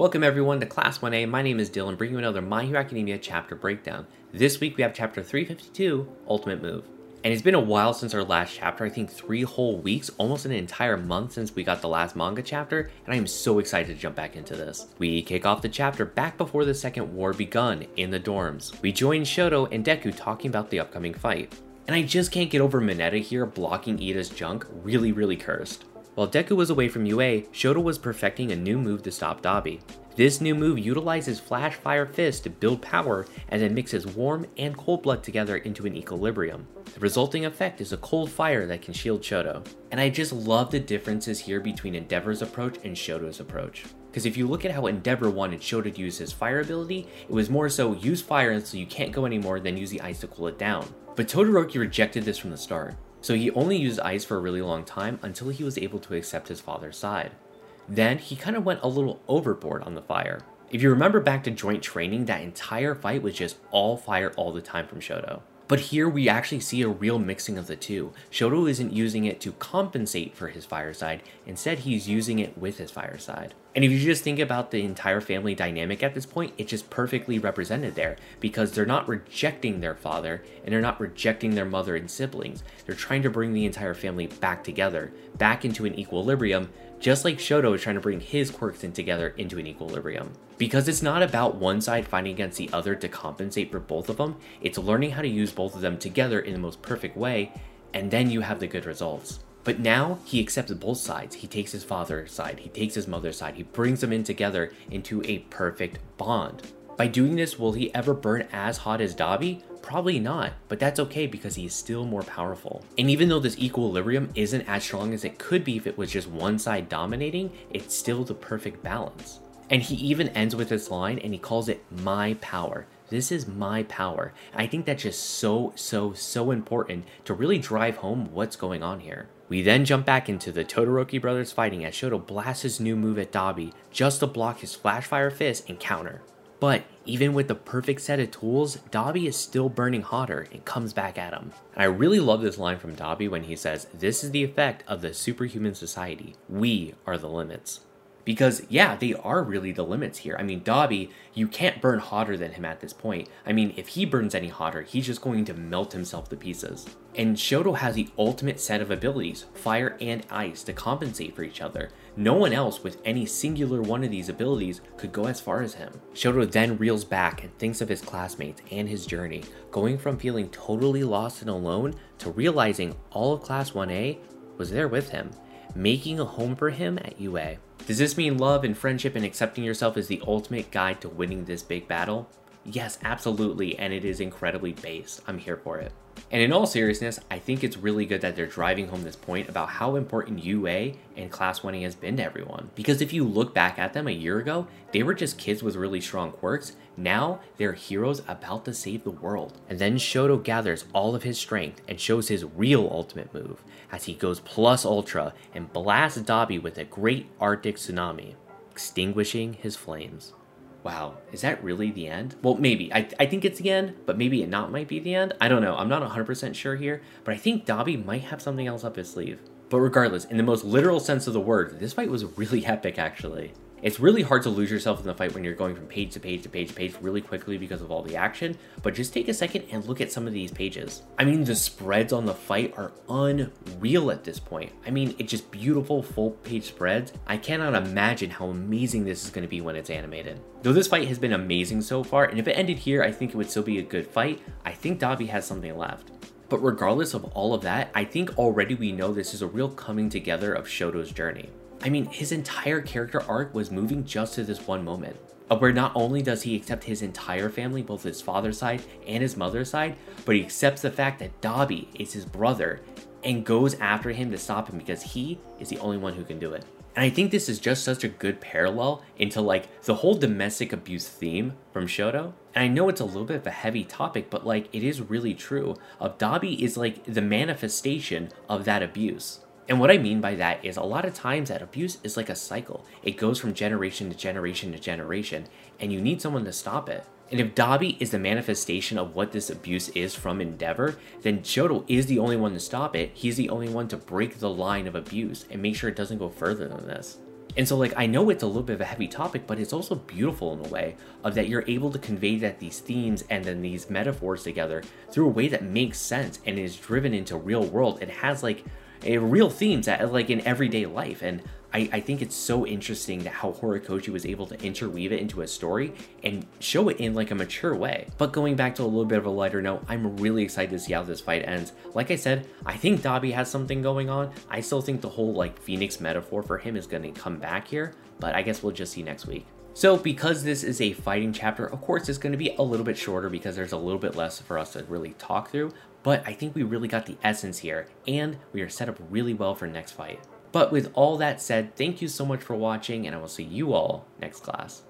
Welcome everyone to Class 1A. My name is Dylan, bringing you another My Hero Academia chapter breakdown. This week we have chapter 352, Ultimate Move. And it's been a while since our last chapter, I think three whole weeks, almost an entire month since we got the last manga chapter, and I am so excited to jump back into this. We kick off the chapter back before the second war begun, in the dorms. We join Shoto and Deku talking about the upcoming fight. And I just can't get over Mineta here blocking Iida's junk, really really cursed. While Deku was away from UA, Shoto was perfecting a new move to stop Dabi. This new move utilizes Flash Fire Fist to build power and then mixes warm and cold blood together into an equilibrium. The resulting effect is a cold fire that can shield Shoto. And I just love the differences here between Endeavor's approach and Shoto's approach. Because if you look at how Endeavor wanted Shoto to use his fire ability, it was more so use fire until you can't go anymore, then use the ice to cool it down. But Todoroki rejected this from the start. So he only used ice for a really long time until he was able to accept his father's side. Then he kind of went a little overboard on the fire. If you remember back to joint training, that entire fight was just all fire all the time from Shoto. But here we actually see a real mixing of the two. Shoto isn't using it to compensate for his fire side, instead he's using it with his fire side. And if you just think about the entire family dynamic at this point, it's just perfectly represented there because they're not rejecting their father and they're not rejecting their mother and siblings. They're trying to bring the entire family back together, back into an equilibrium just like Shoto is trying to bring his quirks in together into an equilibrium. Because it's not about one side fighting against the other to compensate for both of them, it's learning how to use both of them together in the most perfect way, and then you have the good results. But now he accepts both sides. He takes his father's side, he takes his mother's side, he brings them in together into a perfect bond. By doing this, will he ever burn as hot as Dabi? Probably not, but that's okay because he is still more powerful. And even though this equilibrium isn't as strong as it could be if it was just one side dominating, it's still the perfect balance. And he even ends with this line and he calls it my power. This is my power. I think that's just so, so, so important to really drive home what's going on here. We then jump back into the Todoroki brothers fighting as Shoto blasts his new move at Dabi just to block his flash fire fist and counter. But even with the perfect set of tools, Dabi is still burning hotter and comes back at him. I really love this line from Dabi when he says, This is the effect of the superhuman society. We are the limits. Because, yeah, they are really the limits here. I mean, Dabi, you can't burn hotter than him at this point. I mean, if he burns any hotter, he's just going to melt himself to pieces. And Shoto has the ultimate set of abilities, fire and ice, to compensate for each other. No one else with any singular one of these abilities could go as far as him. Shoto then reels back and thinks of his classmates and his journey, going from feeling totally lost and alone to realizing all of Class 1A was there with him, making a home for him at UA. Does this mean love and friendship and accepting yourself is the ultimate guide to winning this big battle? Yes, absolutely, and it is incredibly based. I'm here for it. And in all seriousness, I think it's really good that they're driving home this point about how important UA and Class 1A has been to everyone. Because if you look back at them a year ago, they were just kids with really strong quirks. Now, they're heroes about to save the world. And then Shoto gathers all of his strength and shows his real ultimate move as he goes plus ultra and blasts Dabi with a great Arctic tsunami, extinguishing his flames. Wow, is that really the end? Well, maybe. I, I think it's the end, but maybe it not might be the end. I don't know. I'm not 100% sure here, but I think Dabi might have something else up his sleeve. But regardless, in the most literal sense of the word, this fight was really epic actually. It's really hard to lose yourself in the fight when you're going from page to page to page to page really quickly because of all the action, but just take a second and look at some of these pages. I mean, the spreads on the fight are unreal at this point. I mean, it's just beautiful full page spreads. I cannot imagine how amazing this is going to be when it's animated. Though this fight has been amazing so far, and if it ended here, I think it would still be a good fight, I think Dabi has something left. But regardless of all of that, I think already we know this is a real coming together of Shoto's journey. I mean, his entire character arc was moving just to this one moment. Uh, where not only does he accept his entire family, both his father's side and his mother's side, but he accepts the fact that Dabi is his brother and goes after him to stop him because he is the only one who can do it. And I think this is just such a good parallel into like the whole domestic abuse theme from Shoto. And I know it's a little bit of a heavy topic, but like it is really true. Of Dabi is like the manifestation of that abuse. And what I mean by that is a lot of times that abuse is like a cycle. It goes from generation to generation to generation, and you need someone to stop it. And if Dabi is the manifestation of what this abuse is from Endeavor, then Shoto is the only one to stop it. He's the only one to break the line of abuse and make sure it doesn't go further than this. And so, like, I know it's a little bit of a heavy topic, but it's also beautiful in a way of that you're able to convey that these themes and then these metaphors together through a way that makes sense and is driven into real world. It has like a real themes that like in everyday life. And I, I think it's so interesting that how Horikoshi was able to interweave it into a story and show it in like a mature way. But going back to a little bit of a lighter note, I'm really excited to see how this fight ends. Like I said, I think Dabi has something going on. I still think the whole like Phoenix metaphor for him is to come back here, but I guess we'll just see next week. So because this is a fighting chapter, of course it's going to be a little bit shorter because there's a little bit less for us to really talk through, but I think we really got the essence here, and we are set up really well for next fight. But with all that said, thank you so much for watching, and I will see you all next class.